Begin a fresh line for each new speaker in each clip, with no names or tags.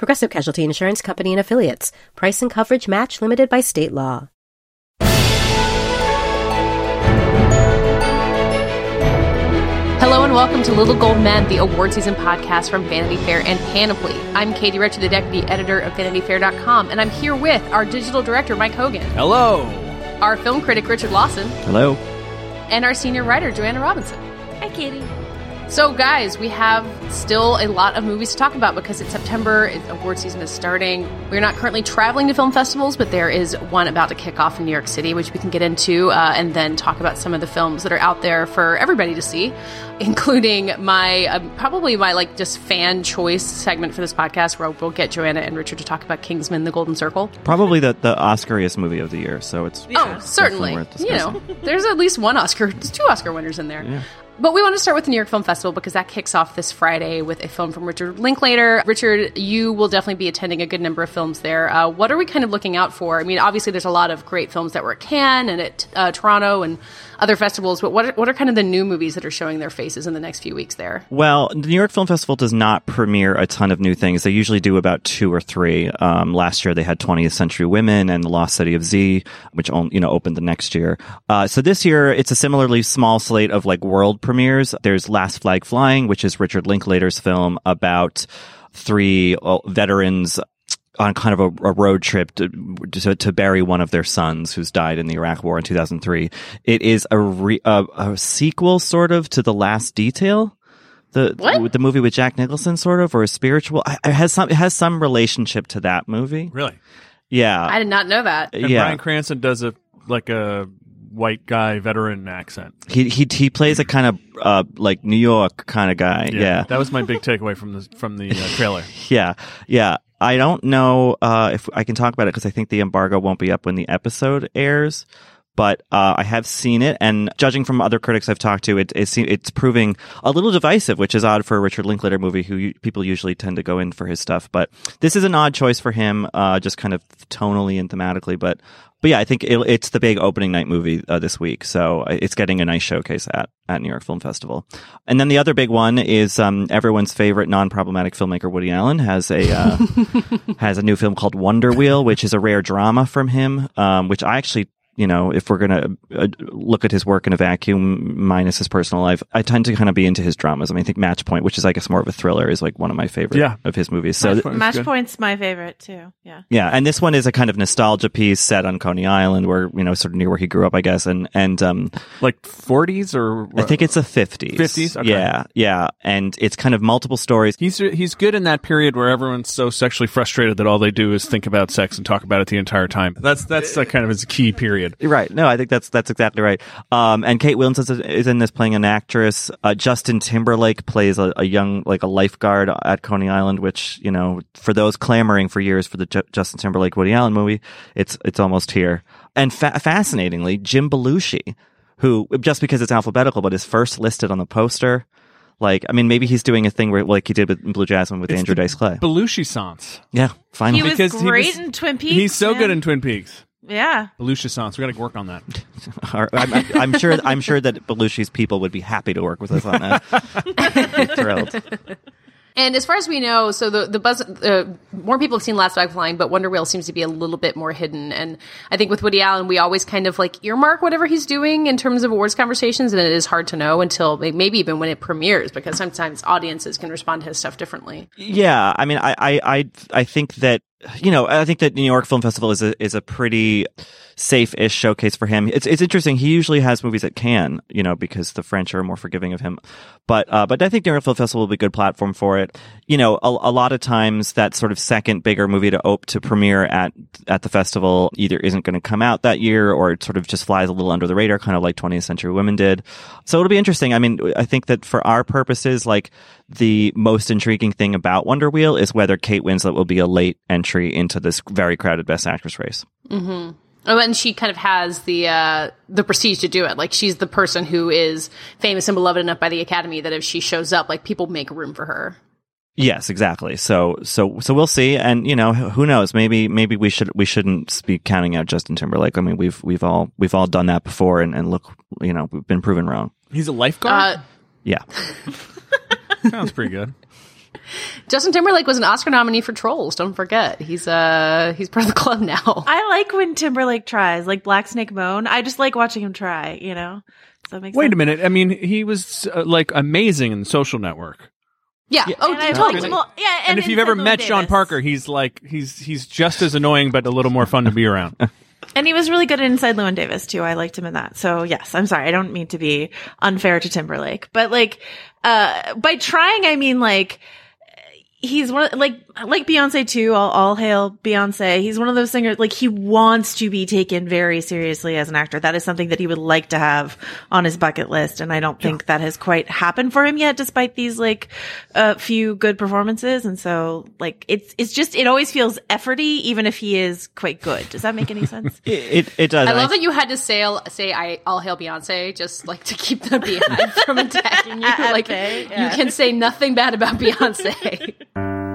Progressive Casualty Insurance Company and Affiliates. Price and coverage match limited by state law.
Hello and welcome to Little Gold Men, the award season podcast from Vanity Fair and Panoply. I'm Katie Richard, the deputy editor of VanityFair.com, and I'm here with our digital director, Mike Hogan,
Hello.
our film critic, Richard Lawson,
Hello.
and our senior writer, Joanna Robinson. Hi, Katie. So, guys, we have still a lot of movies to talk about because it's September, it's, award season is starting. We're not currently traveling to film festivals, but there is one about to kick off in New York City, which we can get into uh, and then talk about some of the films that are out there for everybody to see, including my uh, probably my like just fan choice segment for this podcast where we'll get Joanna and Richard to talk about Kingsman: The Golden Circle.
Probably the the Oscariest movie of the year, so it's
Oh, certainly.
worth
You know, there's at least one Oscar, two Oscar winners in there. But we want to start with the New York Film Festival because that kicks off this Friday with a film from Richard Linklater. Richard, you will definitely be attending a good number of films there. Uh, what are we kind of looking out for? I mean, obviously, there's a lot of great films that were at Cannes and at uh, Toronto and other festivals, but what are, what are kind of the new movies that are showing their faces in the next few weeks there?
Well, the New York Film Festival does not premiere a ton of new things. They usually do about two or three. Um, last year they had 20th Century Women and The Lost City of Z, which on- you know opened the next year. Uh, so this year it's a similarly small slate of like world premieres. There's Last Flag Flying, which is Richard Linklater's film about three uh, veterans on kind of a, a road trip to, to to bury one of their sons who's died in the Iraq War in 2003. It is a re, a, a sequel sort of to The Last Detail. The
What?
the movie with Jack Nicholson sort of or a spiritual it has some it has some relationship to that movie.
Really?
Yeah.
I did not know that.
And
yeah.
Bryan Cranston does a like a white guy veteran accent.
he he he plays a kind of uh like New York kind of guy. Yeah.
That was my big takeaway from the from the uh, trailer.
Yeah, yeah. I don't know uh, if I can talk about it because I think the embargo won't be up when the episode airs. But uh, I have seen it, and judging from other critics I've talked to, it, it it's proving a little divisive, which is odd for a Richard Linklater movie, who you, people usually tend to go in for his stuff. But this is an odd choice for him, uh, just kind of tonally and thematically. But but yeah, I think it, it's the big opening night movie uh, this week, so it's getting a nice showcase at at New York Film Festival. And then the other big one is um, everyone's favorite non-problematic filmmaker Woody Allen has a uh, has a new film called Wonder Wheel, which is a rare drama from him, um, which I actually. You know, if we're gonna uh, look at his work in a vacuum, minus his personal life, I tend to kind of be into his dramas. I mean, I think Match Point, which is I guess more of a thriller, is like one of my favorite
Yeah.
of his movies. So th-
Point
Match. Point's my favorite too. Yeah.
yeah, and this one is a kind of nostalgia piece set on Coney Island, where you know, sort of near where he grew up, I guess, and and um,
Like 40s or
I think it's a fifties.
50s? Okay.
Yeah, yeah, and it's kind of multiple stories.
He's he's good in that period where everyone's so sexually frustrated that all they do is think about sex and talk about it the entire time. That's that's uh, kind of his key period.
Right. No, I think that's that's exactly right. Um, and Kate Winslet is, is in this playing an actress. Uh, Justin Timberlake plays a, a young like a lifeguard at Coney Island, which you know for those clamoring for years for the Ju- Justin Timberlake Woody Allen movie, it's it's almost here. And fa- fascinatingly, Jim Belushi, who just because it's alphabetical, but is first listed on the poster. Like, I mean, maybe he's doing a thing where, like he did with Blue Jasmine with
It's
Andrew
the
Dice Clay.
Belushi sans.
Yeah, finally.
He was
Because he
great
was-
in Twin Peaks.
He's so good in Twin Peaks.
Yeah.
Belushi songs. We got to work on that.
Or- I'm, I'm- I'm sure. I'm sure that Belushi's people would be happy to work with us on that. Be thrilled.
And as far as we know, so the the buzz, uh, more people have seen Last Flag Flying, but Wonder Wheel seems to be a little bit more hidden. And I think with Woody Allen, we always kind of like earmark whatever he's doing in terms of awards conversations, and it is hard to know until maybe even when it premieres, because sometimes audiences can respond to his stuff differently.
Yeah, I mean, I, I, I, I think that you know, I think that New York Film Festival is a is a pretty safe-ish showcase for him. It's it's interesting. He usually has movies at Cannes, you know, because the French are more forgiving of him. But uh, but I think New York Film Festival will be a good platform for it. You know, a, a lot of times that sort of second bigger movie to op- to premiere at at the festival either isn't going to come out that year or it sort of just flies a little under the radar, kind of like 20th Century Women did. So it'll be interesting. I mean, I think that for our purposes, like the most intriguing thing about Wonder Wheel is whether Kate Winslet will be a late entry into this very crowded Best Actress race.
Mm-hmm. Oh, and she kind of has the uh, the prestige to do it. Like she's the person who is famous and beloved enough by the Academy that if she shows up, like people make room for her.
Yes, exactly. So, so, so we'll see, and you know, who knows? Maybe, maybe we should we shouldn't be counting out Justin Timberlake. I mean, we've we've all we've all done that before, and, and look, you know, we've been proven wrong.
He's a lifeguard.
Uh,
Yeah,
Sounds pretty good.
Justin Timberlake was an Oscar nominee for Trolls. Don't forget, he's uh he's part of the club now.
I like when Timberlake tries, like Black Snake Moan. I just like watching him try. You know. Does that make
Wait
sense?
a minute. I mean, he was uh, like amazing in Social Network.
Yeah. Oh,
And
totally.
liked him a- yeah,
And, if you've ever
St.
met
Louis
Sean Parker, he's like he's he's just as annoying, but a little more fun to be around.
And he was really good Inside Llewyn Davis too. I liked him in that. So yes, I'm sorry. I don't mean to be unfair to Timberlake, but like, uh, by trying, I mean like, he's one, like, like Beyonce too. All, all hail Beyonce. He's one of those singers, like he wants to be taken very seriously as an actor. That is something that he would like to have on his bucket list. And I don't think that has quite happened for him yet, despite these like, a few good performances. And so like, it's, it's just, it always feels efforty, even if he is quite good. Does that make any sense?
it it, it does.
I
and
love that you had to say say I all hail Beyonce just like to keep the beehive from attacking you.
At
like
bay, yeah.
you can say nothing bad about Beyonce.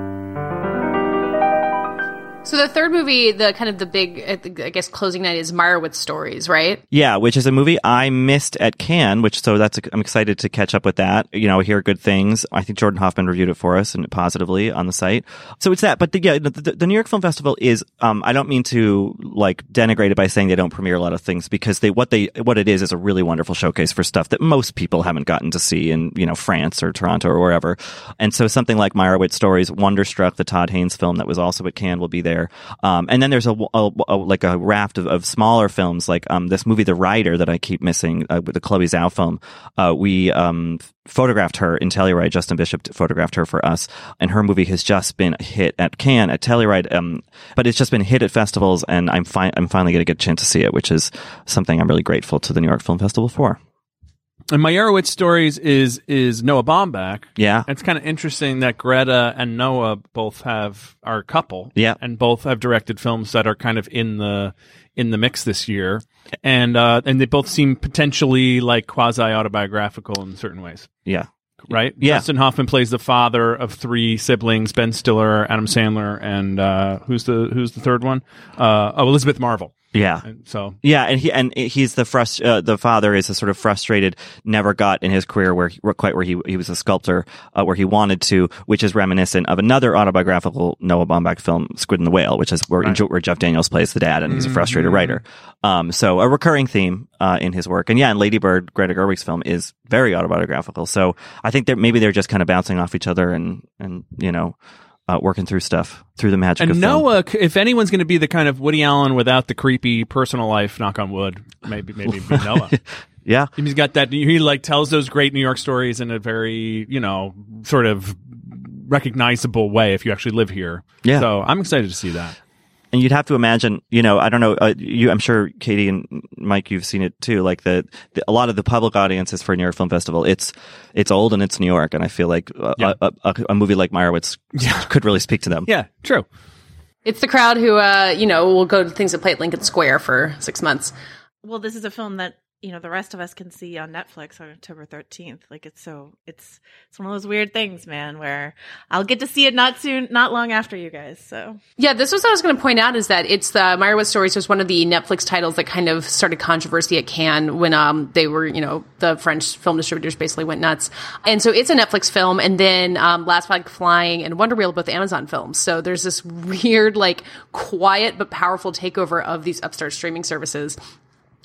So the third movie, the kind of the big, I guess, closing night is Meyerowitz Stories, right?
Yeah, which is a movie I missed at Cannes, which so that's I'm excited to catch up with that. You know, hear good things. I think Jordan Hoffman reviewed it for us and positively on the site. So it's that. But the, yeah, the, the, the New York Film Festival is. Um, I don't mean to like denigrate it by saying they don't premiere a lot of things because they what they what it is is a really wonderful showcase for stuff that most people haven't gotten to see in you know France or Toronto or wherever. And so something like Meyerowitz Stories, Wonderstruck, the Todd Haynes film that was also at Cannes will be there. Um, and then there's a, a- a- like a raft of, of smaller films, like um, this movie, The Rider, that I keep missing, uh, with the Chloe Zhao film. Uh, we um, photographed her in Telluride. Justin Bishop photographed her for us, and her movie has just been hit at Cannes, at Telluride. Um, but it's just been hit at festivals, and I'm fi- I'm finally going to get a chance to see it, which is something I'm really grateful to the New York Film Festival for.
And Meyerowitz Stories is is Noah Baumbach.
Yeah.
It's kind of interesting that Greta and Noah both have are a couple.
Yeah.
And both have directed films that are kind of in the in the mix this year. And uh and they both seem potentially like quasi autobiographical in certain ways.
Yeah.
Right?
Yeah.
Dustin Hoffman plays the father of three siblings, Ben Stiller, Adam Sandler, and uh who's the who's the third one? Uh oh Elizabeth Marvel.
Yeah.
And so
Yeah, and he and he's the frust- uh, the father is a sort of frustrated, never got in his career where he, quite where he he was a sculptor, uh, where he wanted to, which is reminiscent of another autobiographical Noah Baumbach film, Squid and the Whale, which is where, where Jeff Daniels plays the dad and he's a frustrated writer. Um, so a recurring theme uh, in his work, and yeah, and Lady Bird, Greta Gerwig's film is very autobiographical. So I think that maybe they're just kind of bouncing off each other and and you know. Uh, working through stuff through the magic
and
of film.
Noah, if anyone's going to be the kind of Woody Allen without the creepy personal life, knock on wood, maybe maybe be Noah.
Yeah,
He's got that. He like tells those great New York stories in a very, you know, sort of recognizable way if you actually live here.
Yeah.
So I'm excited to see that.
And you'd have to imagine, you know, I don't know, uh, you, I'm sure Katie and Mike, you've seen it too. Like the, the a lot of the public audiences for New York Film Festival, it's it's old and it's New York, and I feel like uh,
Yeah.
a, a, a movie like Meyerowitz could really speak to them.
Yeah, true.
It's the crowd who, uh, you know, will go to things that play at Lincoln Square for six months.
Well, this is a film that you know the rest of us can see on Netflix on October thirteenth. Like it's so it's it's one of those weird things, man, where I'll get to see it not soon, not long after you guys. So
Yeah, this was what I was going to point out is that it's the Meyerowitz Stories was one of the Netflix titles that kind of started controversy at Cannes when um they were you know the French film distributors basically went nuts, and so it's a Netflix film, and then um, Last Flag Flying and Wonder Wheel both Amazon films. So there's this weird like quiet but powerful takeover of these upstart streaming services.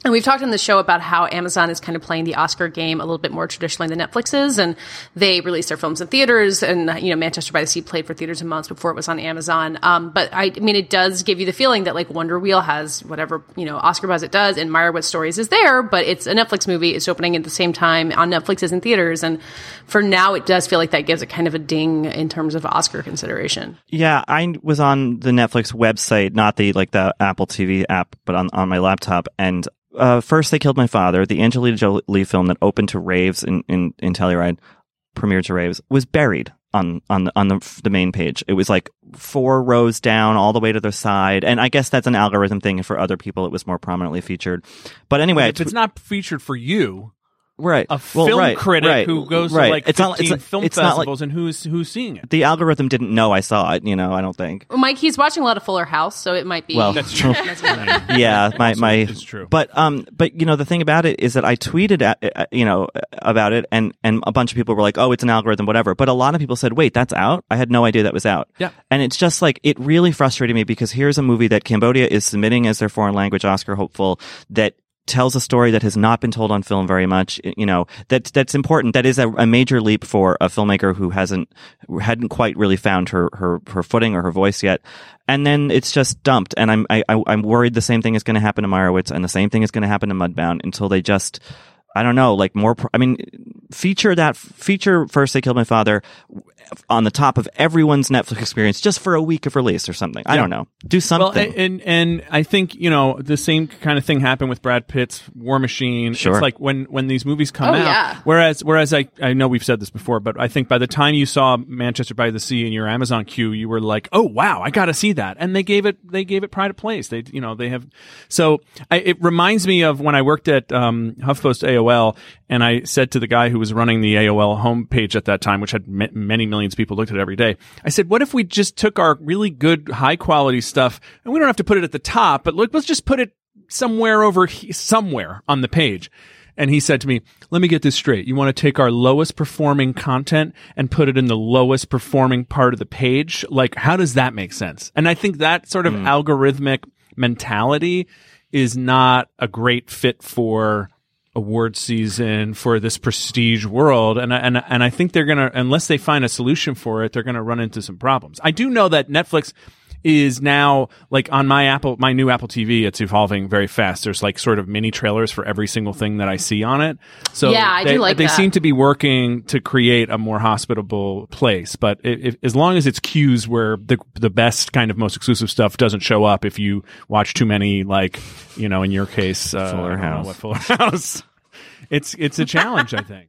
And we've talked on the show about how Amazon is kind of playing the Oscar game a little bit more traditionally than Netflix is, and they release their films in theaters. And you know, Manchester by the Sea played for theaters in months before it was on Amazon. Um, but I, I mean, it does give you the feeling that like Wonder Wheel has whatever you know Oscar buzz it does, and Meyerowitz Stories is there, but it's a Netflix movie. It's opening at the same time on Netflix as in theaters, and for now, it does feel like that gives it kind of a ding in terms of Oscar consideration.
Yeah, I was on the Netflix website, not the like the Apple TV app, but on on my laptop, and uh, first they killed my father, the Angelina Jolie film that opened to raves in in, in Telluride. premiered to raves was buried on on the on the, the main page. It was like four rows down, all the way to the side, and I guess that's an algorithm thing. For other people, it was more prominently featured. But anyway,
if it's not featured for you,
right,
a
Well,
film
right,
critic
right,
who goes
right.
to like
it's
15
not, it's, not-
film
it's not like
festivals and who's who's seeing it.
the algorithm didn't know I saw it. You know, I don't think.
Well, Mike, he's watching a lot of Fuller House, so it might be.
Well,
That's true.
yeah, my my.
it's true.
But um, but you know the thing about it is that I tweeted at uh, you know about it, and and a bunch of people were like, oh, it's an algorithm, whatever. But a lot of people said, wait, that's out. I had no idea that was out.
Yeah.
And it's just like it really frustrated me because here's a movie that Cambodia is submitting as their foreign language Oscar hopeful that tells a story that has not been told on film very much you know that that's important that is a, a major leap for a filmmaker who hasn't hadn't quite really found her her her footing or her voice yet and then it's just dumped and i'm I, i'm worried the same thing is going to happen to meyerowitz and the same thing is going to happen to mudbound until they just I don't know, like more. I mean, feature that feature first. They killed my father on the top of everyone's Netflix experience just for a week of release or something. I
Yeah.
don't know. Do
Well,
something.
and and I think you know the same kind of thing happened with Brad Pitt's War Machine.
Sure.
It's like when when these movies come
Oh,
out.
yeah.
Whereas whereas I I know we've said this before, but I think by the time you saw Manchester by the Sea in your Amazon queue, you were like, oh wow, I got to see that. And they gave it they gave it pride of place. They you know they have so I, it reminds me of when I worked at um, HuffPost AOL, and I said to the guy who was running the AOL homepage at that time, which had ma- many millions of people looked at it every day. I said, what if we just took our really good, high quality stuff, and we don't have to put it at the top, but look, let's just put it somewhere over he- somewhere on the page. And he said to me, let me get this straight. You want to take our lowest performing content and put it in the lowest performing part of the page? Like, how does that make sense? And I think that sort of hmm. algorithmic mentality is not a great fit for award season for this prestige world and and and I think they're going to unless they find a solution for it they're going to run into some problems. I do know that Netflix is now like on my Apple my new Apple TV it's evolving very fast. There's like sort of mini trailers for every single thing that I see on it. So
Yeah, I do
they,
like
they
that.
seem to be working to create a more hospitable place, but if, if, as long as it's cues where the the best kind of most exclusive stuff doesn't show up if you watch too many like, you know, in your case uh,
Fuller
I know
House.
what Fuller House. It's it's a challenge, I think.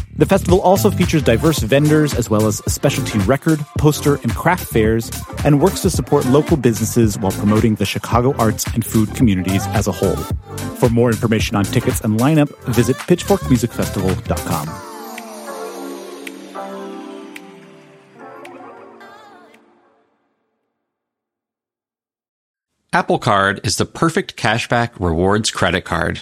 The festival also features diverse vendors as well as specialty record, poster, and craft fairs, and works to support local businesses while promoting the Chicago arts and food communities as a whole. For more information on tickets and lineup, visit pitchforkmusicfestival.com.
Apple Card is the perfect cashback rewards credit card.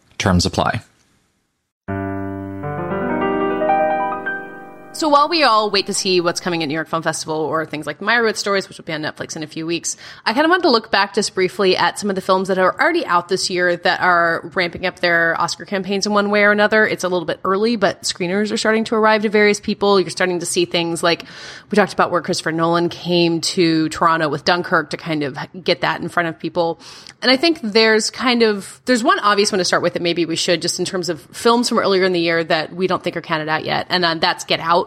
Terms apply.
So while we all wait to see what's coming at New York Film Festival or things like Meyerowitz stories, which will be on Netflix in a few weeks, I kind of wanted to look back just briefly at some of the films that are already out this year that are ramping up their Oscar campaigns in one way or another. It's a little bit early, but screeners are starting to arrive to various people. You're starting to see things like we talked about where Christopher Nolan came to Toronto with Dunkirk to kind of get that in front of people. And I think there's kind of there's one obvious one to start with that maybe we should just in terms of films from earlier in the year that we don't think are counted out yet, and uh, that's Get Out.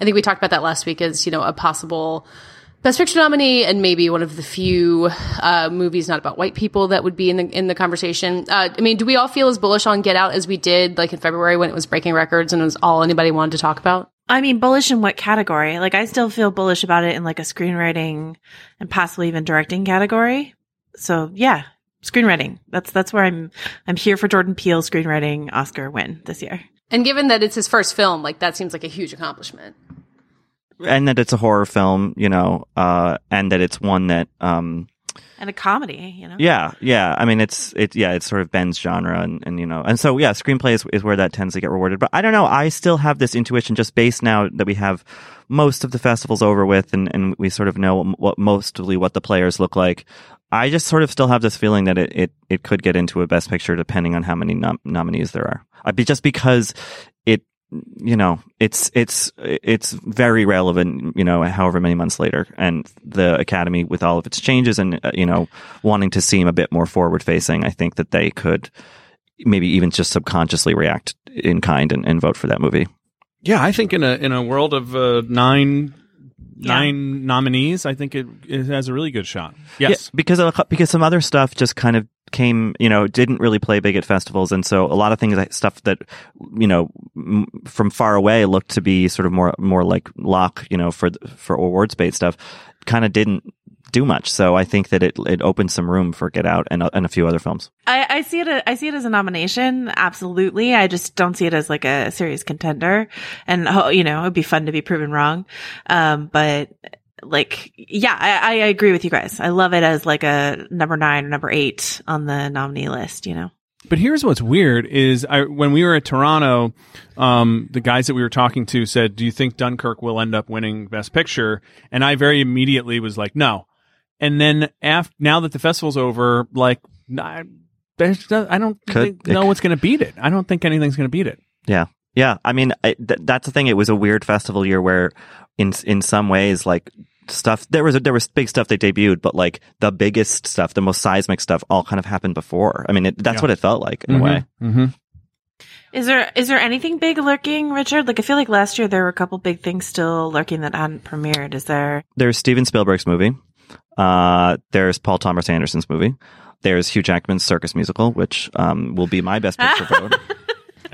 I think we talked about that last week as you know a possible Best Picture nominee and maybe one of the few uh, movies not about white people that would be in the in the conversation. Uh, I mean, do we all feel as bullish on Get Out as we did like in February when it was breaking records and it was all anybody wanted to talk about?
I mean, bullish in what category? Like, I still feel bullish about it in like a screenwriting and possibly even directing category. So yeah, screenwriting. That's, that's where I'm, I'm here for Jordan Peele screenwriting Oscar win this year.
And given that it's his first film, like that seems like a huge accomplishment.
and that it's a horror film, you know, uh, and that it's one that, um,
and a comedy, you know.
Yeah, yeah. I mean, it's it. Yeah, it's sort of Ben's genre, and, and you know, and so yeah, screenplay is, is where that tends to get rewarded. But I don't know. I still have this intuition, just based now that we have most of the festivals over with, and and we sort of know what mostly what the players look like. I just sort of still have this feeling that it it, it could get into a best picture depending on how many nom- nominees there are. I'd be just because it you know, it's it's it's very relevant. You know, however many months later, and the Academy, with all of its changes, and uh, you know, wanting to seem a bit more forward facing, I think that they could maybe even just subconsciously react in kind and, and vote for that movie.
Yeah, I think in a in a world of uh, nine nine nominees, I think it, it has a really good shot. Yes,
Yeah, because of, because some other stuff just kind of came, you know, didn't really play big at festivals, and so a lot of things, stuff that, you know, m- from far away looked to be sort of more more like lock, you know, for for awards based stuff, kind of didn't do much. So I think that it it opened some room for Get Out and a- and a few other films.
I, I see it. a- I see it as a nomination. Absolutely. I just don't see it as like a serious contender. And oh, you know, it'd be fun to be proven wrong. Um, but like, yeah, I, I agree with you guys. I love it as like a number nine or number eight on the nominee list. You know.
But here's what's weird is I, when we were at Toronto, um, the guys that we were talking to said, "Do you think Dunkirk will end up winning Best Picture?" And I very immediately was like, "No." And then after now that the festival's over, like I, there's, I don't
Could-
think, know what's going to beat it. I don't think anything's going to beat it.
Yeah. Yeah. I mean, I, th- that's the thing. It was a weird festival year where in, in some ways, like stuff, there was, there was big stuff they debuted, but like the biggest stuff, the most seismic stuff all kind of happened before. I mean, it, that's
Yeah.
what it felt like in a way.
Mm-hmm.
Is there is there anything big lurking, Richard? Like I feel like last year there were a couple big things still lurking that hadn't premiered. Is there?
There's Steven Spielberg's movie. Uh, there's Paul Thomas Anderson's movie. There's Hugh Jackman's circus musical, which, um, will be my best picture vote.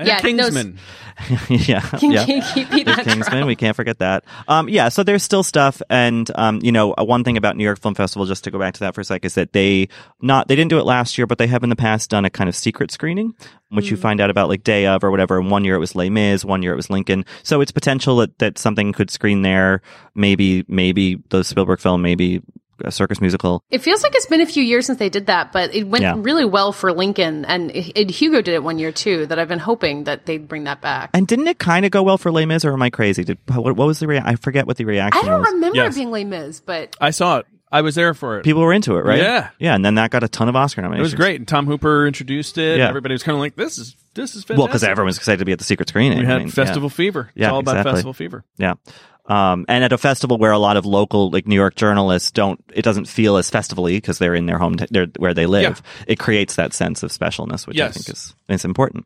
Yeah,
Kingsman.
yeah.
Can,
yeah.
can keep beat
There's
that
Kingsman.
drum.
We can't forget that. Um, yeah, so there's still stuff, and um, you know, uh, one thing about New York Film Festival, just to go back to that for a sec, is that they not they didn't do it last year, but they have in the past done a kind of secret screening, which you find out about like day of or whatever. And one year it was Les Mis, one year it was Lincoln. So it's potential that that something could screen there. Maybe maybe the Spielberg film, maybe a circus musical.
It feels like it's been a few years since they did that, but it went
Yeah.
really well for Lincoln, and it, it- Hugo did it one year too. That I've been hoping that they'd bring that back.
And didn't it kind of go well for Les Mis, or am I crazy? Did what, what was the rea- I forget what the reaction
I don't
was.
remember
Yes.
it being Les Mis, but
I saw it. I was there for it.
People were into it, right?
Yeah.
yeah, and then that got a ton of Oscar nominations.
it was great. And Tom Hooper introduced it.
Yeah.
Everybody was kind of like, "This is this is fantastic."
Well, because everyone's excited to be at the secret screening.
we
I
had
mean, yeah.
festival fever. It's
Yeah,
all about
exactly.
festival fever.
Yeah. Um, and at a festival where a lot of local, like New York journalists don't, it doesn't feel as festivally because they're in their home, they're where they live. It creates that sense of specialness, which I think is, is important.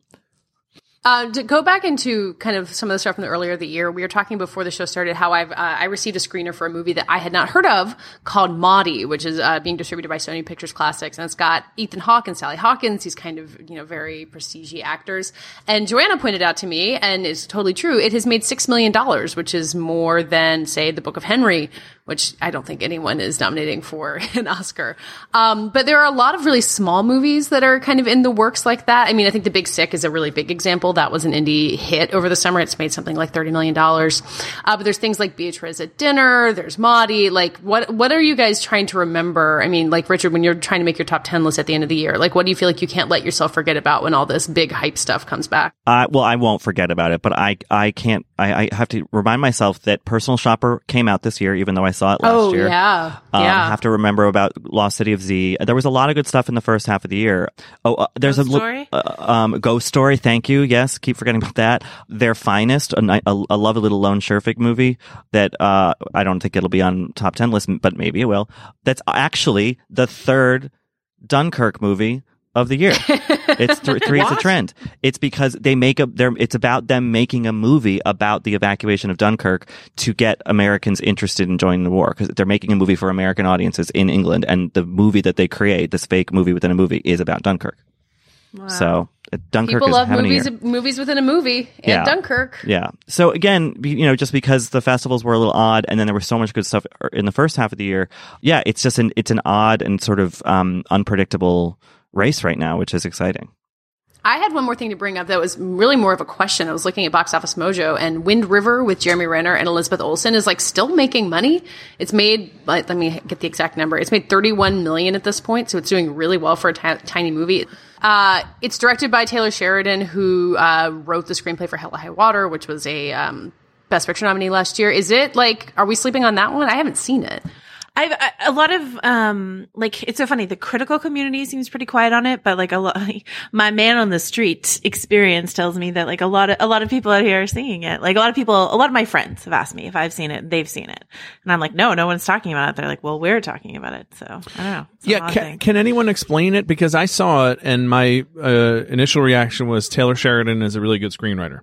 Uh, to go back into kind of some of the stuff from the earlier of the year, we were talking before the show started how I've uh, I received a screener for a movie that I had not heard of called Maudie, which is uh, being distributed by Sony Pictures Classics, and it's got Ethan Hawke and Sally Hawkins, these kind of you know very prestige actors. And Joanna pointed out to me, and it's totally true, it has made six million dollars, which is more than say The Book of Henry, which I don't think anyone is nominating for an Oscar. Um, but there are a lot of really small movies that are kind of in the works like that. I mean, I think The Big Sick is a really big example. That was an indie hit over the summer. It's made something like $30 million. Uh, but there's things like Beatriz at Dinner, there's Maudie. Like, what, what are you guys trying to remember? I mean, like, Richard, when you're trying to make your top 10 list at the end of the year, like, what do you feel like you can't let yourself forget about when all this big hype stuff comes back?
I well, I won't forget about it, but I, I can't, I, I have to remind myself that Personal Shopper came out this year, even though I saw it last
oh,
year.
yeah.
Um,
yeah.
Have to remember about Lost City of Z. There was a lot of good stuff in the first half of the year. Oh, uh, there's
Ghost
a
Story?
Uh, um, Ghost Story. Thank you. Yes, keep forgetting about that. Their Finest, a, a, a lovely little Lone Scherfig movie that uh, I don't think it'll be on top ten list, but maybe it will. That's actually the third Dunkirk movie of the year. It's th- three's a trend. It's because they make a. They're, it's about them making a movie about the evacuation of Dunkirk to get Americans interested in joining the war because they're making a movie for American audiences in England, and the movie that they create, this fake movie within a movie, is about Dunkirk. So uh, Dunkirk
People love movies, movies within a movie. And
Yeah.
Dunkirk.
Yeah. So again, you know, just because the festivals were a little odd, and then there was so much good stuff er, in the first half of the year. Yeah, it's just an it's an odd and sort of um, unpredictable race right now, which is exciting.
I had one more thing to bring up that was really more of a question. I was looking at Box Office Mojo, and Wind River with Jeremy Renner and Elizabeth Olsen is like still making money. It's made, like, let me get the exact number. It's made 31 million at this point, so it's doing really well for a tiny movie. Uh, it's directed by Taylor Sheridan, who uh, wrote the screenplay for Hell or High Water, which was a um, Best Picture nominee last year. Is it like, are we sleeping on that one? I haven't seen it.
I've I, a lot of um like it's so funny. The critical community seems pretty quiet on it, but like a lot, my man on the street experience tells me that like a lot of a lot of people out here are seeing it. Like a lot of people, a lot of my friends have asked me if I've seen it. They've seen it, and I'm like, no, no one's talking about it. They're like, well, we're talking about it. So I don't know. It's
Yeah, can, can anyone explain it? Because I saw it, and my uh, initial reaction was Taylor Sheridan is a really good screenwriter.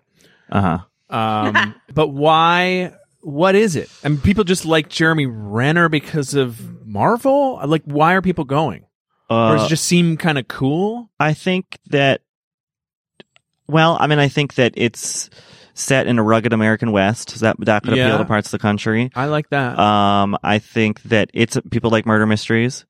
Uh huh.
Um, but why? What is it? I mean, people just like Jeremy Renner because of Marvel. Like, why are people going? or does
Uh,
it just seem kind of cool?
I think that. Well, I mean, I think that it's set in a rugged American West. That that could appeal to parts of the country.
I like that.
Um, I think that it's people like murder mysteries.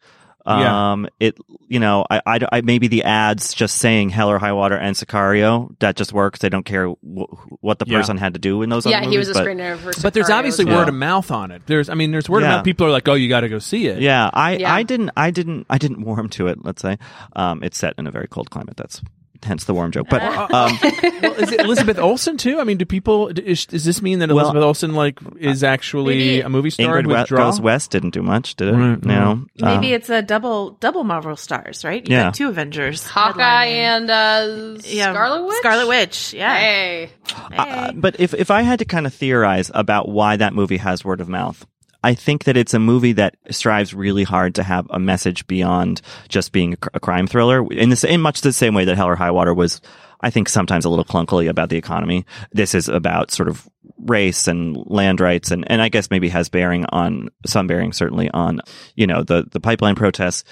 Yeah.
Um, it, you know, I, I, I- maybe the ads just saying Hell or High Water and Sicario that just works. They don't care wh- what the
Yeah.
person had to do in those.
yeah,
other
he was a
but-
screenwriter for
but there's obviously
as well.
word of mouth on it. There's, I mean, there's word
Yeah.
of mouth. People are like, "Oh, you got to go see it."
Yeah, I,
Yeah.
I didn't, I didn't, I didn't warm to it. Let's say, um, it's set in a very cold climate. That's hence the warm joke. But um,
well, is it Elizabeth Olsen too? I mean, do people? Is, does this mean that
Well,
Elizabeth Olsen like is actually a movie star
Ingrid
in
We- Goes West didn't do much, did it?
Right,
no,
Maybe
Uh,
it's a double double Marvel stars, right? You
Yeah.
got two Avengers,
Hawkeye
headlining.
and uh,
Yeah,
Scarlet Witch.
Scarlet Witch, yeah.
Hey,
Uh, but if if I had to kind of theorize about why that movie has word of mouth, I think that it's a movie that strives really hard to have a message beyond just being a, a crime thriller. In this, in much the same way that Hell or High Water was, I think sometimes a little clunkily about the economy. This is about sort of race and land rights, and and I guess maybe has bearing on some bearing certainly on you know the the pipeline protests.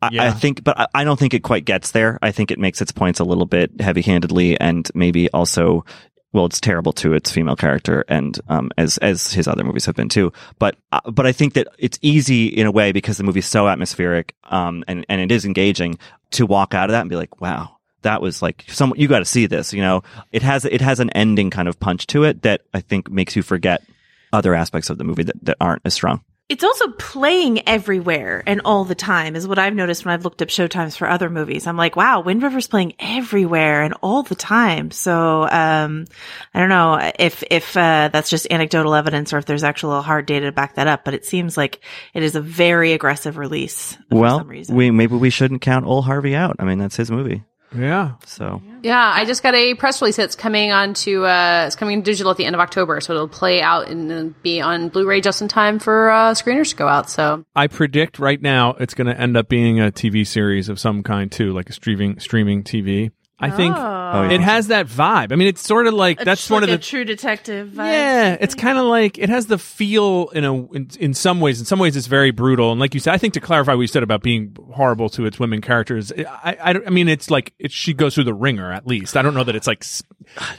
I, I think, but I, I don't think it quite gets there. I think it makes its points a little bit heavy handedly and maybe also well, it's terrible to its female character, and um, as as his other movies have been too. But uh, but I think that it's easy in a way because the movie's so atmospheric, um, and and it is engaging to walk out of that and be like, wow, that was like some. You got to see this. You know, it has it has an ending kind of punch to it that I think makes you forget other aspects of the movie that, that aren't as strong.
It's also playing everywhere and all the time is what I've noticed when I've looked up showtimes for other movies. I'm like, wow, Wind River's playing everywhere and all the time. So, um, I don't know if, if, uh, that's just anecdotal evidence or if there's actual hard data to back that up, but it seems like it is a very aggressive release for
well,
some reason.
we maybe we shouldn't count Old Harvey out. I mean, that's his movie.
Yeah.
So
Yeah, I just got a press release that's coming on to uh it's coming digital at the end of October, so it'll play out and be on Blu-ray just in time for uh screeners to go out. So
I predict right now it's going to end up being a TV series of some kind too, like a streaming streaming TV. I think
Oh, yeah.
it has that vibe. I mean, it's sort of like
A
that's
tr-
one of the
a true detective vibe.
Yeah, it's kind of like it has the feel in a in, in some ways. In some ways, it's very brutal. And like you said, I think to clarify what you said about being horrible to its women characters, I I, I mean it's like it, she goes through the ringer at least. I don't know that it's like s-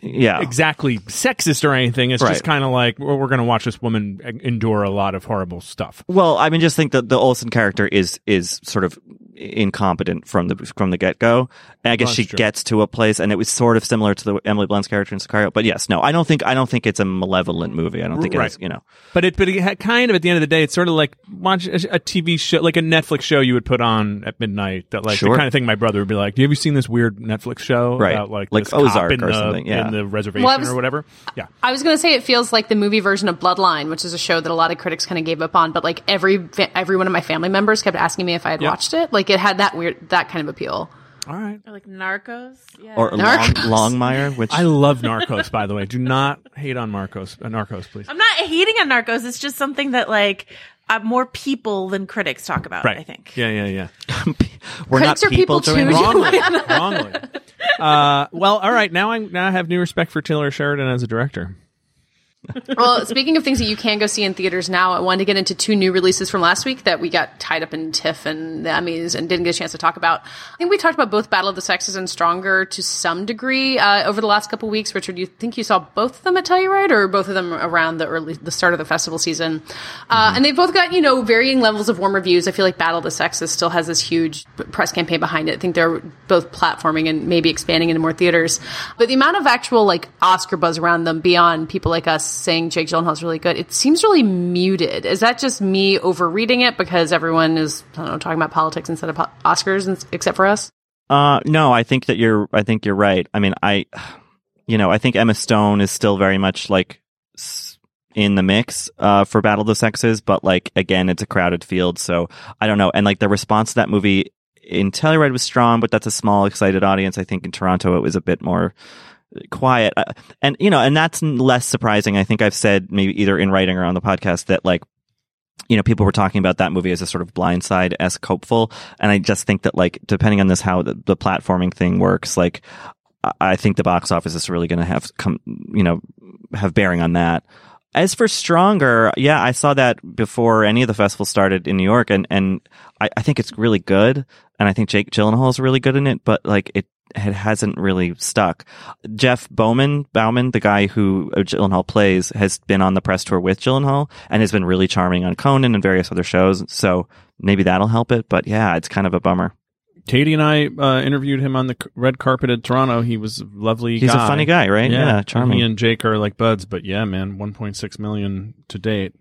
yeah,
exactly sexist or anything. It's just kind of like well, we're going to watch this woman endure a lot of horrible stuff.
Well, I mean, just think that the Olsen character is is sort of incompetent from the from the get go. I guess
That's
she
true.
gets to a place, and it was sort of similar to the Emily Blunt's character in Sicario. But yes, no, I don't think I don't think it's a malevolent movie. I don't think
Right.
it's you know.
But it, but it kind of at the end of the day, it's sort of like watch a, a TV show, like a Netflix show you would put on at midnight. That like
Sure.
the kind of thing my brother would be like, "You "Have you seen this weird Netflix show
Right.
about like
Like
this cop
Ozark
in
or
the,
something, yeah.
in the reservation
Well, was-
or whatever?" Yeah,
I was going to say it feels like the movie version of Bloodline, which is a show that a lot of critics kind of gave up on, but like every every one of my family members kept asking me if I had
Yeah.
watched it. Like it had that weird that kind of appeal.
all right.
Or like Narcos. Yeah.
Or Long, Longmire, which
I love Narcos, by the way. Do not hate on Narcos. Uh, Narcos, please.
I'm not hating on Narcos. It's just something that like uh, more people than critics talk about.
Right.
I think.
Yeah, yeah, yeah.
we're
Critics
not
are people
people,
too.
Wrongly, wrongly. Uh, well, all right. Now I now I have new respect for Taylor Sheridan as a director.
Well, speaking of things that you can go see in theaters now, I wanted to get into two new releases from last week that we got tied up in TIFF and the Emmys and didn't get a chance to talk about. I think we talked about both Battle of the Sexes and Stronger to some degree uh, over the last couple weeks. Richard, do you think you saw both of them at Telluride or both of them around the early the start of the festival season? Uh, and they've both got you know varying levels of warm reviews. I feel like Battle of the Sexes still has this huge press campaign behind it. I think they're both platforming and maybe expanding into more theaters. But the amount of actual like Oscar buzz around them beyond people like us saying Jake Gyllenhaal's really good, it seems really muted. Is that just me overreading it because everyone is know talking about politics instead of po- Oscars, and- except for us?
Uh, no, I think that you're. I think you're right. I mean, I, you know, I think Emma Stone is still very much like in the mix uh, for Battle of the Sexes, but like again, it's a crowded field, so I don't know. And like the response to that movie in Telluride was strong, but that's a small, excited audience. I think in Toronto it was a bit more quiet, uh, and you know, and that's less surprising. I think I've said maybe either in writing or on the podcast that like you know, people were talking about that movie as a sort of blindside esque hopeful. And I just think that like, depending on this, how the, the platforming thing works, like, I- think the box office is really going to have come, you know, have bearing on that. As for Stronger, yeah, I saw that before any of the festivals started in New York, and and I, I think it's really good, and I think Jake Gyllenhaal is really good in it, but like it it hasn't really stuck. Jeff Bowman, Bauman, the guy who Gyllenhaal plays, has been on the press tour with Gyllenhaal and has been really charming on Conan and various other shows. So maybe that'll help it. But yeah, it's kind of a bummer.
Katie and I uh, interviewed him on the red carpet at Toronto. He was a lovely.
He's a funny guy, right? Yeah,
and
charming.
He and Jake are like buds, but yeah, man, 1.6 million to date.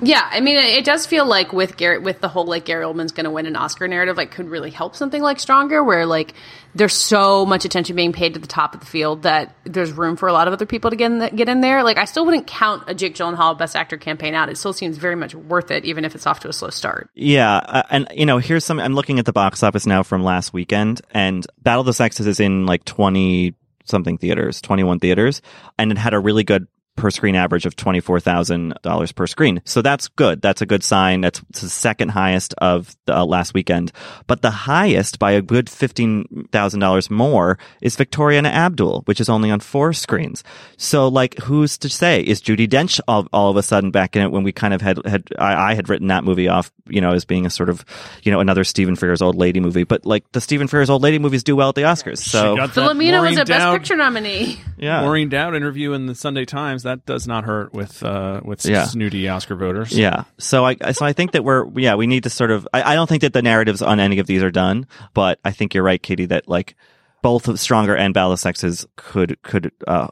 Yeah, I mean, it does feel like with Gary, with the whole like Gary Oldman's going to win an Oscar narrative, like could really help something like Stronger, where like there's so much attention being paid to the top of the field that there's room for a lot of other people to get in, get in there. Like I still wouldn't count a Jake Gyllenhaal Best Actor campaign out. It still seems very much worth it, even if it's off to a slow start.
Yeah, uh, and you know, here's some. I'm looking at the box office now from last weekend, and Battle of the Sexes is in like 20 something theaters, 21 theaters, and it had a really good per screen average of $24,000 per screen. So that's good. That's a good sign. That's the second highest of the uh, last weekend. But the highest by a good $15,000 more is Victoria and Abdul, which is only on four screens. So like, who's to say? Is Judi Dench all, all of a sudden back in it when we kind of had, had, I, I had written that movie off, you know, as being a sort of, you know, another Stephen Frears old lady movie. But like the Stephen Frears old lady movies do well at the Oscars. So
got that
Philomena was
Maureen
a Best Picture nominee.
Yeah.
Maureen Dowd interview in the Sunday Times that does not hurt with uh, with
Yeah.
snooty Oscar voters.
Yeah. So I so I think that we're yeah we need to sort of I, I don't think that the narratives on any of these are done, but I think you're right, Katie, that like both of Stronger and Battle of Sexes could could uh,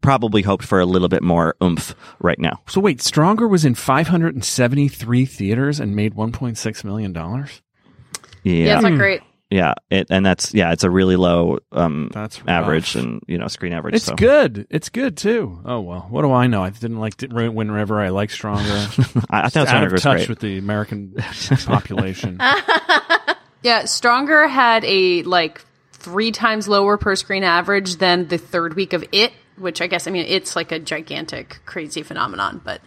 probably hoped for a little bit more oomph right now.
So wait, Stronger was in 573 theaters and made 1.6 million dollars.
Yeah,
Yeah.
it's not great.
Yeah. It, and that's yeah, it's a really low um
That's
average and you know screen average.
It's
so.
good. It's good too. Oh well, what do I know? I didn't like it whenever I like Stronger.
I, I thought
out of
was
touch
great.
with the American population.
Yeah, Stronger had a like three times lower per screen average than the third week of It, which I guess I mean it's like a gigantic, crazy phenomenon, but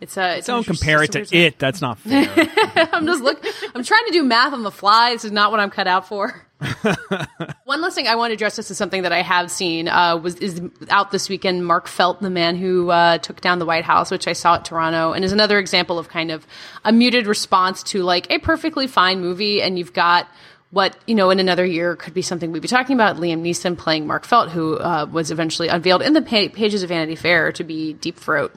it's a it's
Don't compare it to
weird-
it. That's not fair.
I'm just look. I'm trying to do math on the fly. This is not what I'm cut out for. One last thing I want to address. This is something that I have seen. Uh, was is out this weekend. Mark Felt, the man who uh, took down the White House, which I saw at Toronto, and is another example of kind of a muted response to like a perfectly fine movie, and you've got what you know in another year could be something we'd be talking about. Liam Neeson playing Mark Felt, who uh, was eventually unveiled in the pa- pages of Vanity Fair to be Deep Throat.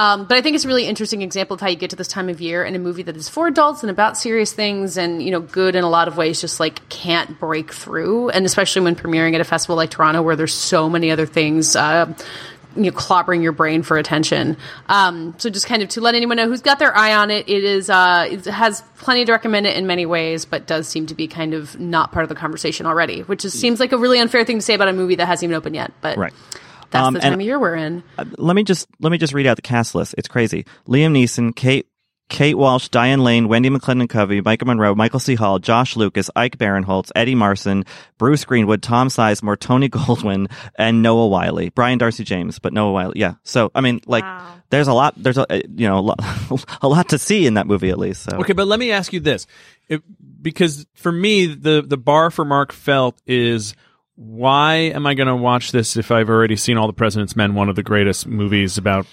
Um, but I think it's a really interesting example of how you get to this time of year in a movie that is for adults and about serious things and, you know, good in a lot of ways, just like can't break through. And especially when premiering at a festival like Toronto where there's so many other things, uh, you know, clobbering your brain for attention. Um, so just kind of to let anyone know who's got their eye on it, it is, uh, it has plenty to recommend it in many ways, but does seem to be kind of not part of the conversation already, which is, seems like a really unfair thing to say about a movie that hasn't even opened yet. But
Right.
That's
Um,
the
and-
time of year we're in.
let me just let me just read out the cast list. It's crazy. Liam Neeson, Kate Kate Walsh, Diane Lane, Wendi McLendon Covey, Maika Monroe, Michael C. Hall, Josh Lucas, Ike Barinholtz, Eddie Marsan, Bruce Greenwood, Tom Sizemore, Tony Goldwyn, and Noah Wyle. Brian Darcy James, but Noah Wyle. Yeah. So I mean, like,
Wow.
there's a lot. There's a you know a lot, a lot to see in that movie at least. So
Okay, but let me ask you this, It- because for me, the the bar for Mark Felt is why am I going to watch this if I've already seen All the President's Men, one of the greatest movies about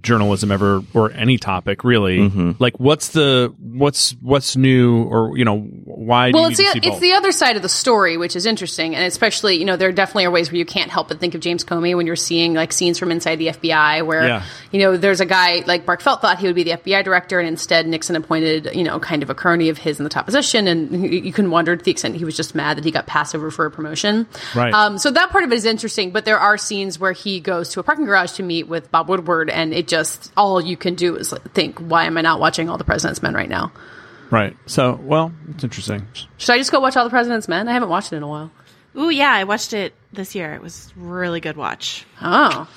journalism ever or any topic really
Mm-hmm.
like what's the what's what's new or you know why do
Well,
you
it's the
see
it's
both?
the other side of the story, which is interesting, and especially you know there definitely are ways where you can't help but think of James Comey when you're seeing like scenes from inside the FBI, where
Yeah.
you know there's a guy like Mark Felt thought he would be the FBI director, and instead Nixon appointed you know kind of a crony of his in the top position, and you you can wonder to the extent he was just mad that he got passed over for a promotion.
Right.
Um, so that part of it is interesting, but there are scenes where he goes to a parking garage to meet with Bob Woodward, and it just all you can do is think, why am I not watching All the President's Men right now?
right so well it's interesting
Should I just go watch All the President's Men? I haven't watched it in a while.
Ooh, yeah, I watched it this year. It was really good watch.
Oh,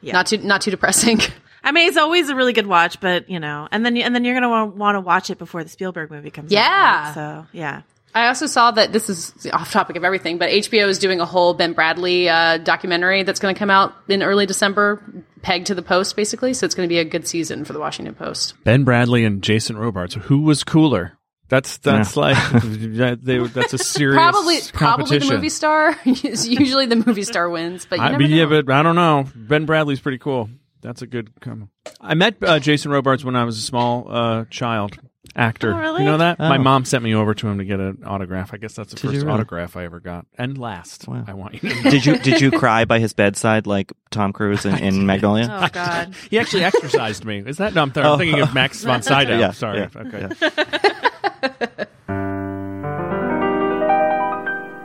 yeah. not too not too depressing.
I mean, it's always a really good watch, but you know, and then and then you're gonna want to watch it before the Spielberg movie comes out.
Yeah.
right? So yeah.
I also saw that this is off topic of everything, but HBO is doing a whole Ben Bradlee uh, documentary that's going to come out in early December, pegged to the Post, basically. So it's going to be a good season for the Washington Post.
Ben Bradlee and Jason Robards who was cooler that's that's like that- they, that's a serious
Probably, probably the movie star. Usually the movie star wins, but you
I,
never
but yeah,
know.
but I don't know. Ben Bradlee's pretty cool. That's a good comment. I met uh, Jason Robards when I was a small uh, child actor.
Oh, really?
You know that? My
Oh.
mom sent me over to him to get an autograph. I guess that's the
Did
first
really?
autograph I ever got, and last.
Wow.
I want you. to know.
Did you did you cry by his bedside like Tom Cruise in, in Magnolia?
Oh God.
he actually exercised me. Is that? No, I'm, th- I'm
Oh.
thinking of Max von Sydow.
Yeah,
Sorry.
yeah,
okay.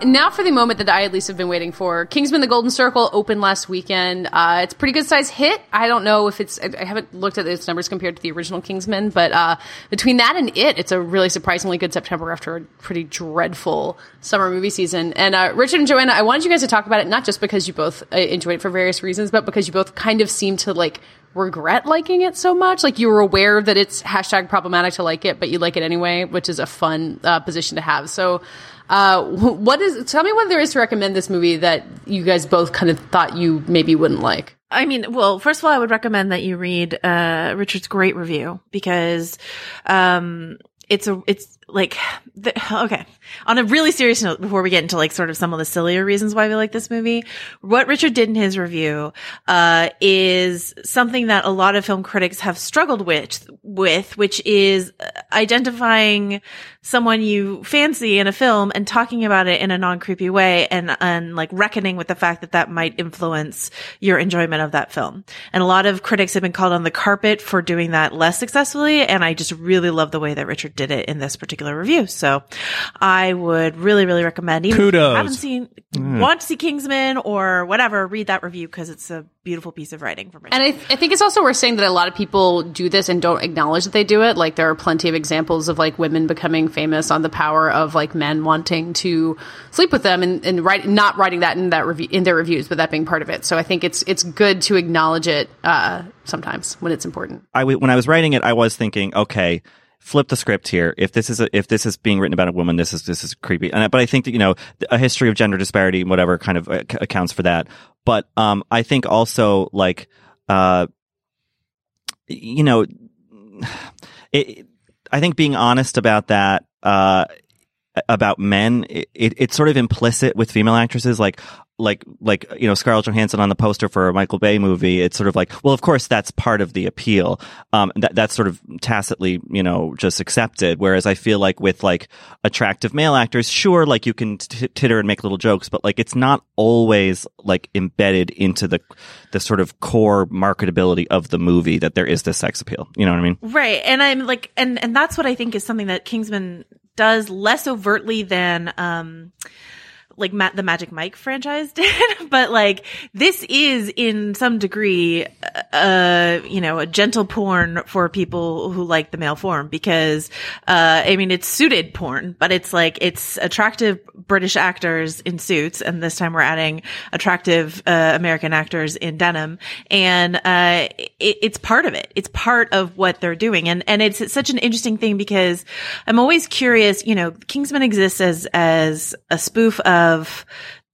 Now for the moment that I at least have been waiting for. Kingsman: The Golden Circle opened last weekend. Uh, it's a pretty good size hit. I don't know if it's. I haven't looked at its numbers compared to the original Kingsman, but uh, between that and it, it's a really surprisingly good September after a pretty dreadful summer movie season. And uh, Richard and Joanna, I wanted you guys to talk about it not just because you both uh, enjoyed it for various reasons, but because you both kind of seem to like regret liking it so much. Like you were aware that it's hashtag problematic to like it, but you like it anyway, which is a fun uh, position to have. So. Uh, what is? Tell me what there is to recommend this movie that you guys both kind of thought you maybe wouldn't like.
I mean, well, first of all, I would recommend that you read uh, Richard's great review because um, it's a it's like the, okay. On a really serious note, before we get into like sort of some of the sillier reasons why we like this movie, what Richard did in his review uh, is something that a lot of film critics have struggled with, with which is identifying someone you fancy in a film and talking about it in a non-creepy way and and like reckoning with the fact that that might influence your enjoyment of that film. And a lot of critics have been called on the carpet for doing that less successfully and I just really love the way that Richard did it in this particular review. So I would really really recommend even if you
Kudos.
haven't seen want to see Kingsman or whatever, read that review because it's a beautiful piece of writing from Richard.
And I, th- I think it's also worth saying that a lot of people do this and don't acknowledge that they do it. Like there are plenty of examples of like women becoming famous on the power of like men wanting to sleep with them and, and write, not writing that in that review in their reviews, but that being part of it. So I think it's it's good to acknowledge it uh, sometimes when it's important.
I w- when I was writing it, I was thinking, okay, flip the script here. If this is a, if this is being written about a woman, this is this is creepy. And but I think that you know a history of gender disparity, and whatever, kind of uh, accounts for that. But um, I think also like uh, you know, it, I think being honest about that. Uh, about men, it, it, it's sort of implicit with female actresses, like like like you know Scarlett Johansson on the poster for a Michael Bay movie. It's sort of like, well, of course that's part of the appeal. Um, that that's sort of tacitly, you know, just accepted. Whereas I feel like with like attractive male actors, sure, like you can t- titter and make little jokes, but like it's not always like embedded into the the sort of core marketability of the movie that there is this sex appeal. You know what I mean?
Right. And I'm like, and, and that's what I think is something that Kingsman does less overtly than, um, like Ma- the Magic Mike franchise did, but like this is in some degree, uh, you know, a gentle porn for people who like the male form because, uh, I mean, it's suited porn, but it's like, it's attractive British actors in suits. And this time we're adding attractive, uh, American actors in denim. And, uh, it, it's part of it. It's part of what they're doing. And, and it's, it's such an interesting thing because I'm always curious, you know, Kingsman exists as, as a spoof of,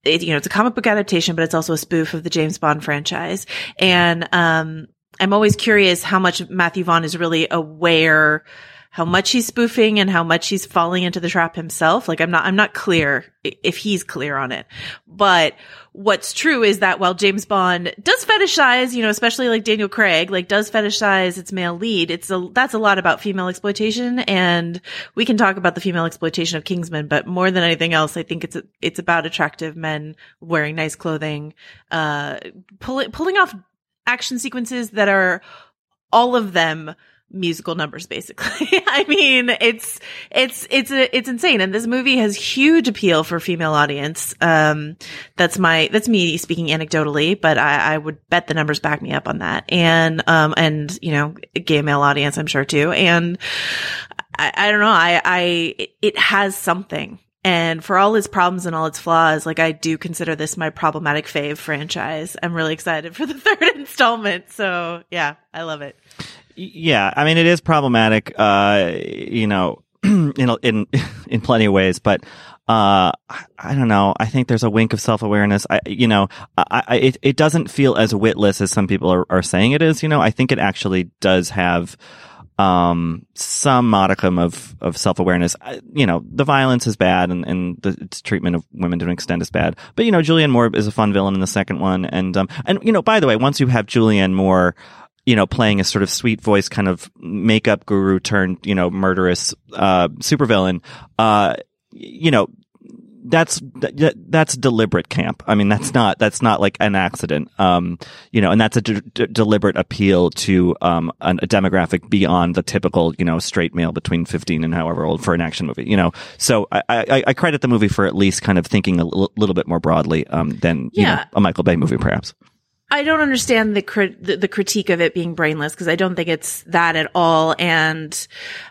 it, you know, it's a comic book adaptation, but it's also a spoof of the James Bond franchise. And, um, I'm always curious how much Matthew Vaughn is really aware how much he's spoofing and how much he's falling into the trap himself. Like I'm not, I'm not clear if he's clear on it. But what's true is that while James Bond does fetishize, you know, especially like Daniel Craig, like does fetishize its male lead, it's a, that's a lot about female exploitation. And we can talk about the female exploitation of Kingsman, but more than anything else, I think it's, it's about attractive men wearing nice clothing, uh, pulling, pulling off action sequences that are all of them musical numbers basically. I mean it's it's it's it's insane. And this movie has huge appeal for female audience. Um that's my that's me speaking anecdotally but i i would bet the numbers back me up on that. And um and you know gay male audience i'm sure too. And i i don't know. I i it has something. And for all its problems and all its flaws, like I do consider this my problematic fave franchise. I'm really excited for the third installment. So yeah, I love it.
Yeah, I mean it is problematic, uh, you know, in in in plenty of ways, but uh, I don't know. I think there's a wink of self awareness. I, you know, I, I, it, it doesn't feel as witless as some people are, are saying it is. You know, I think it actually does have, um, some modicum of, of self awareness. You know, the violence is bad and, and the its treatment of women to an extent is bad. But, you know, Julianne Moore is a fun villain in the second one. And, um, and, you know, by the way, once you have Julianne Moore, you know, playing a sort of sweet voice kind of makeup guru turned, you know, murderous, uh, supervillain, uh, you know, that's that, that's deliberate camp. I mean, that's not that's not like an accident. Um, you know, and that's a d- d- deliberate appeal to um an, a demographic beyond the typical you know straight male between fifteen and however old for an action movie. You know, so I I, I credit the movie for at least kind of thinking a l- little bit more broadly um than you know a Michael Bay movie perhaps.
I don't understand the, crit- the the critique of it being brainless because I don't think it's that at all. And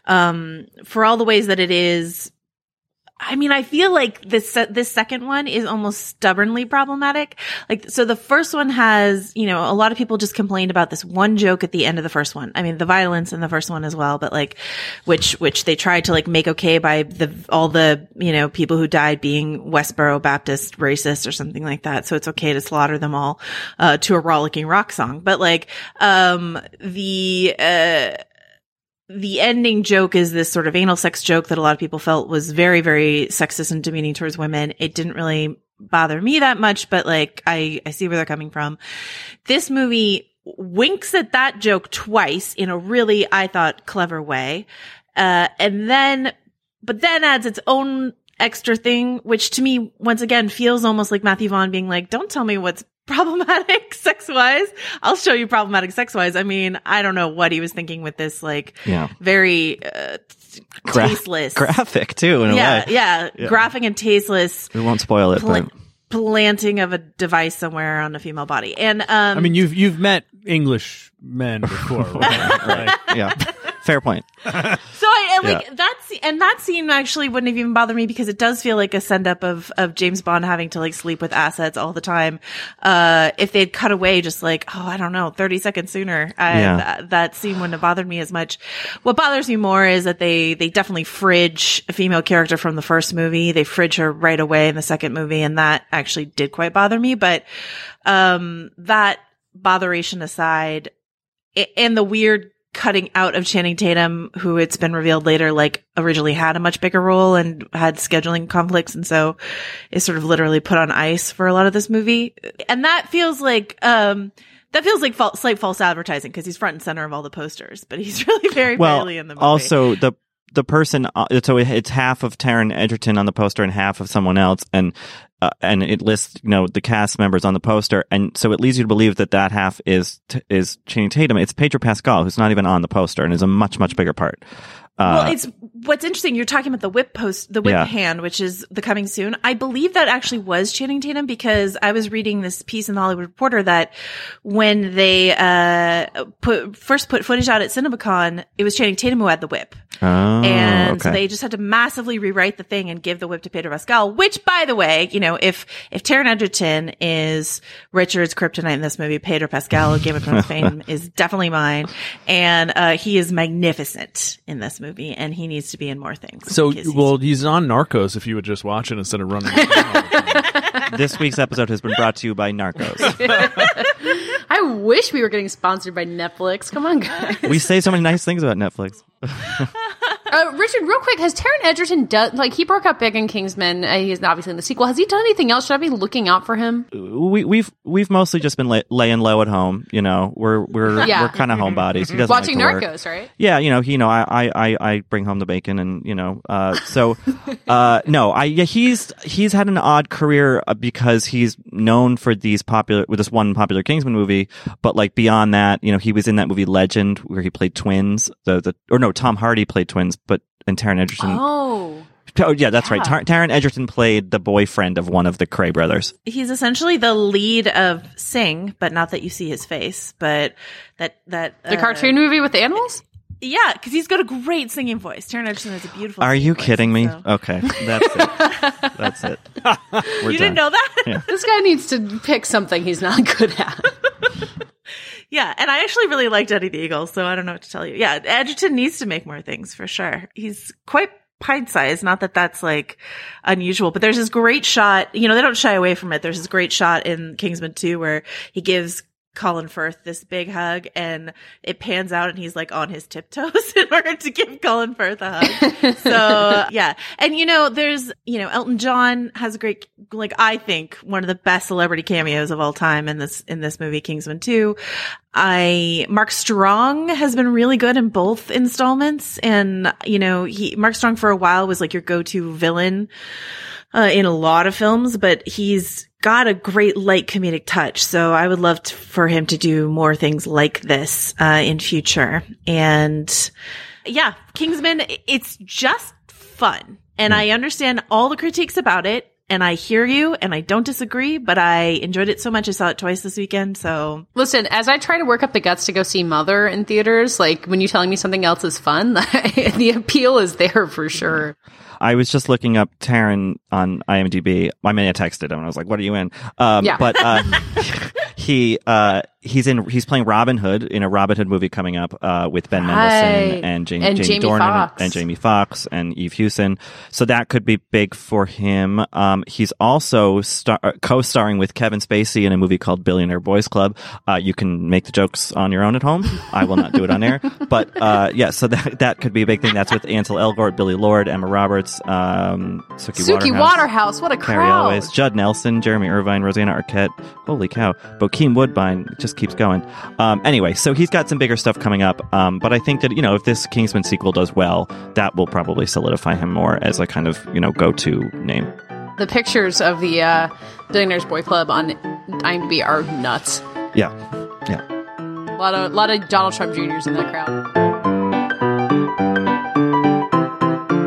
um, for all the ways that it is, I mean, I feel like this this second one is almost stubbornly problematic. Like, so the first one has, you know, a lot of people just complained about this one joke at the end of the first one. I mean, the violence in the first one as well, but like, which which they tried to like make okay by the all the you know people who died being Westboro Baptist racist or something like that. So it's okay to slaughter them all uh, to a rollicking rock song. But like, um, the uh the ending joke is this sort of anal sex joke that a lot of people felt was very, very sexist and demeaning towards women. It didn't really bother me that much, but like, I, I see where they're coming from. This movie winks at that joke twice in a really, I thought, clever way. Uh, and then, but then adds its own extra thing, which to me, once again, feels almost like Matthew Vaughn being like, don't tell me what's problematic sex wise. I'll show you problematic sex wise. I mean, I don't know what he was thinking with this, like,
Yeah.
very, uh,
Gra-
tasteless.
graphic too in a
yeah,
way.
yeah,
Yeah.
graphic and tasteless
We won't spoil it,
pla-
but
planting of a device somewhere on a female body. And, um,
I mean, you've you've met English men before, right? Right.
yeah, fair point.
So I and, like that's and that scene actually wouldn't have even bothered me because it does feel like a send up of of James Bond having to like sleep with assets all the time. Uh, if they'd cut away just like oh I don't know thirty seconds sooner, I,
Yeah.
that, that scene wouldn't have bothered me as much. What bothers me more is that they they definitely fridge a female character from the first movie. They fridge her right away in the second movie, and that actually did quite bother me. But um, that botheration aside, and the weird cutting out of Channing Tatum, who it's been revealed later, like originally had a much bigger role and had scheduling conflicts. And so is sort of literally put on ice for a lot of this movie. And that feels like, um, that feels like fal- slight false advertising because he's front and center of all the posters, but he's really very
well,
barely in the movie.
also the the person. Uh, so it's half of Taron Egerton on the poster and half of someone else, and uh, and it lists you know the cast members on the poster, and so it leads you to believe that that half is is Channing Tatum. It's Pedro Pascal, who's not even on the poster and is a much much bigger part. Uh,
well, it's what's interesting. You're talking about the whip post, the whip
Yeah.
hand, which is the coming soon. I believe that actually was Channing Tatum because I was reading this piece in the Hollywood Reporter that when they uh put first put footage out at CinemaCon, it was Channing Tatum who had the whip,
oh,
and so they just had to massively rewrite the thing and give the whip to Pedro Pascal. Which, by the way, you know, if if Taron Egerton is Richard's kryptonite in this movie, Pedro Pascal, Game of Thrones fame, is definitely mine, and uh he is magnificent in this movie, and he needs to be in more things.
So,
he's-
well, he's on Narcos. If you would just watch it instead of running. around all the time.
this week's episode has been brought to you by Narcos.
I wish we were getting sponsored by Netflix. Come on, guys.
we say so many nice things about Netflix.
Uh, Richard, real quick, has Taron Egerton done like he broke up big in Kingsman? Uh, he's obviously in the sequel. Has he done anything else? Should I be looking out for him?
we, we've we've mostly just been lay, laying low at home. You know, we're we're
Yeah.
we're kind of homebodies. He doesn't
Watching
like to work.
Narcos, right?
Yeah, you know, he, you know, I, I, I, I bring home the bacon, and you know, uh, so, uh, no, I, yeah, he's he's had an odd career uh, because he's known for these popular with this one popular Kingsman movie, but like beyond that, you know, he was in that movie Legend where he played twins. The the or no, Tom Hardy played twins, but and Taron Egerton.
Oh,
Oh, yeah, that's right. Tar- Taron Egerton played the boyfriend of one of the Kray brothers.
He's essentially the lead of Sing, but not that you see his face, but that that
the
uh,
cartoon movie with the animals.
Yeah, because he's got a great singing voice. Taron Egerton has a beautiful.
Are you
voice,
kidding me?
so-
Okay, that's it. that's it. We're
You
done.
didn't know that?
This guy needs to pick something he's not good at.
Yeah, and I actually really liked Eddie the Eagle, so I don't know what to tell you. Yeah, Egerton needs to make more things for sure. He's quite pint sized. Not that that's like unusual, but there's this great shot. You know, they don't shy away from it. There's this great shot in Kingsman 2 where he gives Colin Firth this big hug and it pans out and he's like on his tiptoes in order to give Colin Firth a hug. so yeah. And you know, there's, you know, Elton John has a great, like, I think one of the best celebrity cameos of all time in this, in this movie, Kingsman 2. I, Mark Strong has been really good in both installments. And, you know, he, Mark Strong for a while was like your go-to villain uh, in a lot of films, but he's got a great light comedic touch. So I would love to, for him to do more things like this uh, in future. And yeah, Kingsman, it's just fun. And I understand all the critiques about it. And I hear you and I don't disagree, but I enjoyed it so much. I saw it twice this weekend. So
Listen, as I try to work up the guts to go see Mother in theaters, like when you're telling me something else is fun, the appeal is there for sure.
I was just looking up Taron on IMDb. I mean, I texted him and I was like, "What are you in?" Um,
Yeah.
But uh, he uh, he's in he's playing Robin Hood in a Robin Hood movie coming up uh, with Ben
Right.
Mendelsohn and, Jane,
And
Jamie,
Jamie
Dornan
Foxx.
and Jamie Foxx and Eve Hewson. So that could be big for him. Um, he's also star- uh, co-starring with Kevin Spacey in a movie called Billionaire Boys Club. Uh, you can make the jokes on your own at home. I will not do it on air. But uh, yeah, so that that could be a big thing. That's with Ansel Elgort, Billie Lourd, Emma Roberts, um, Suki,
Suki
Waterhouse.
Waterhouse, what a
Carrie
crowd.
Judd Nelson, Jeremy Irvine, Rosanna Arquette. Holy cow. Bokeem Woodbine it just keeps going. Um, anyway, so he's got some bigger stuff coming up. Um, but I think that, you know, if this Kingsman sequel does well, that will probably solidify him more as a kind of, you know, go to name.
The pictures of the uh, Billionaires Boy Club on IMDb are nuts.
Yeah. Yeah.
A lot of, a lot of Donald Trump Juniors in that crowd.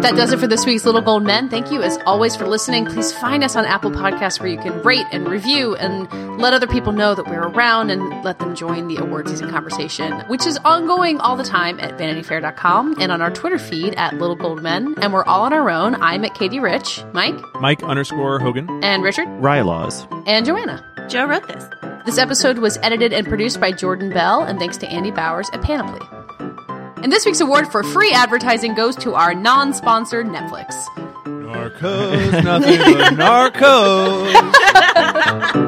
That does it for this week's Little Gold Men. Thank you, as always, for listening. Please find us on Apple Podcasts where you can rate and review and let other people know that we're around and let them join the award season conversation, which is ongoing all the time at vanityfair.com and on our Twitter feed at Little Gold Men. And we're all on our own. I'm at Katie Rich, Mike,
Mike underscore Hogan.
and Richard,
Rylaws.
and Joanna.
Joe wrote this.
This episode was edited and produced by Jordan Bell, and thanks to Andy Bowers at Panoply. And this week's award for free advertising goes to our non sponsored Netflix.
Narcos, nothing but narcos.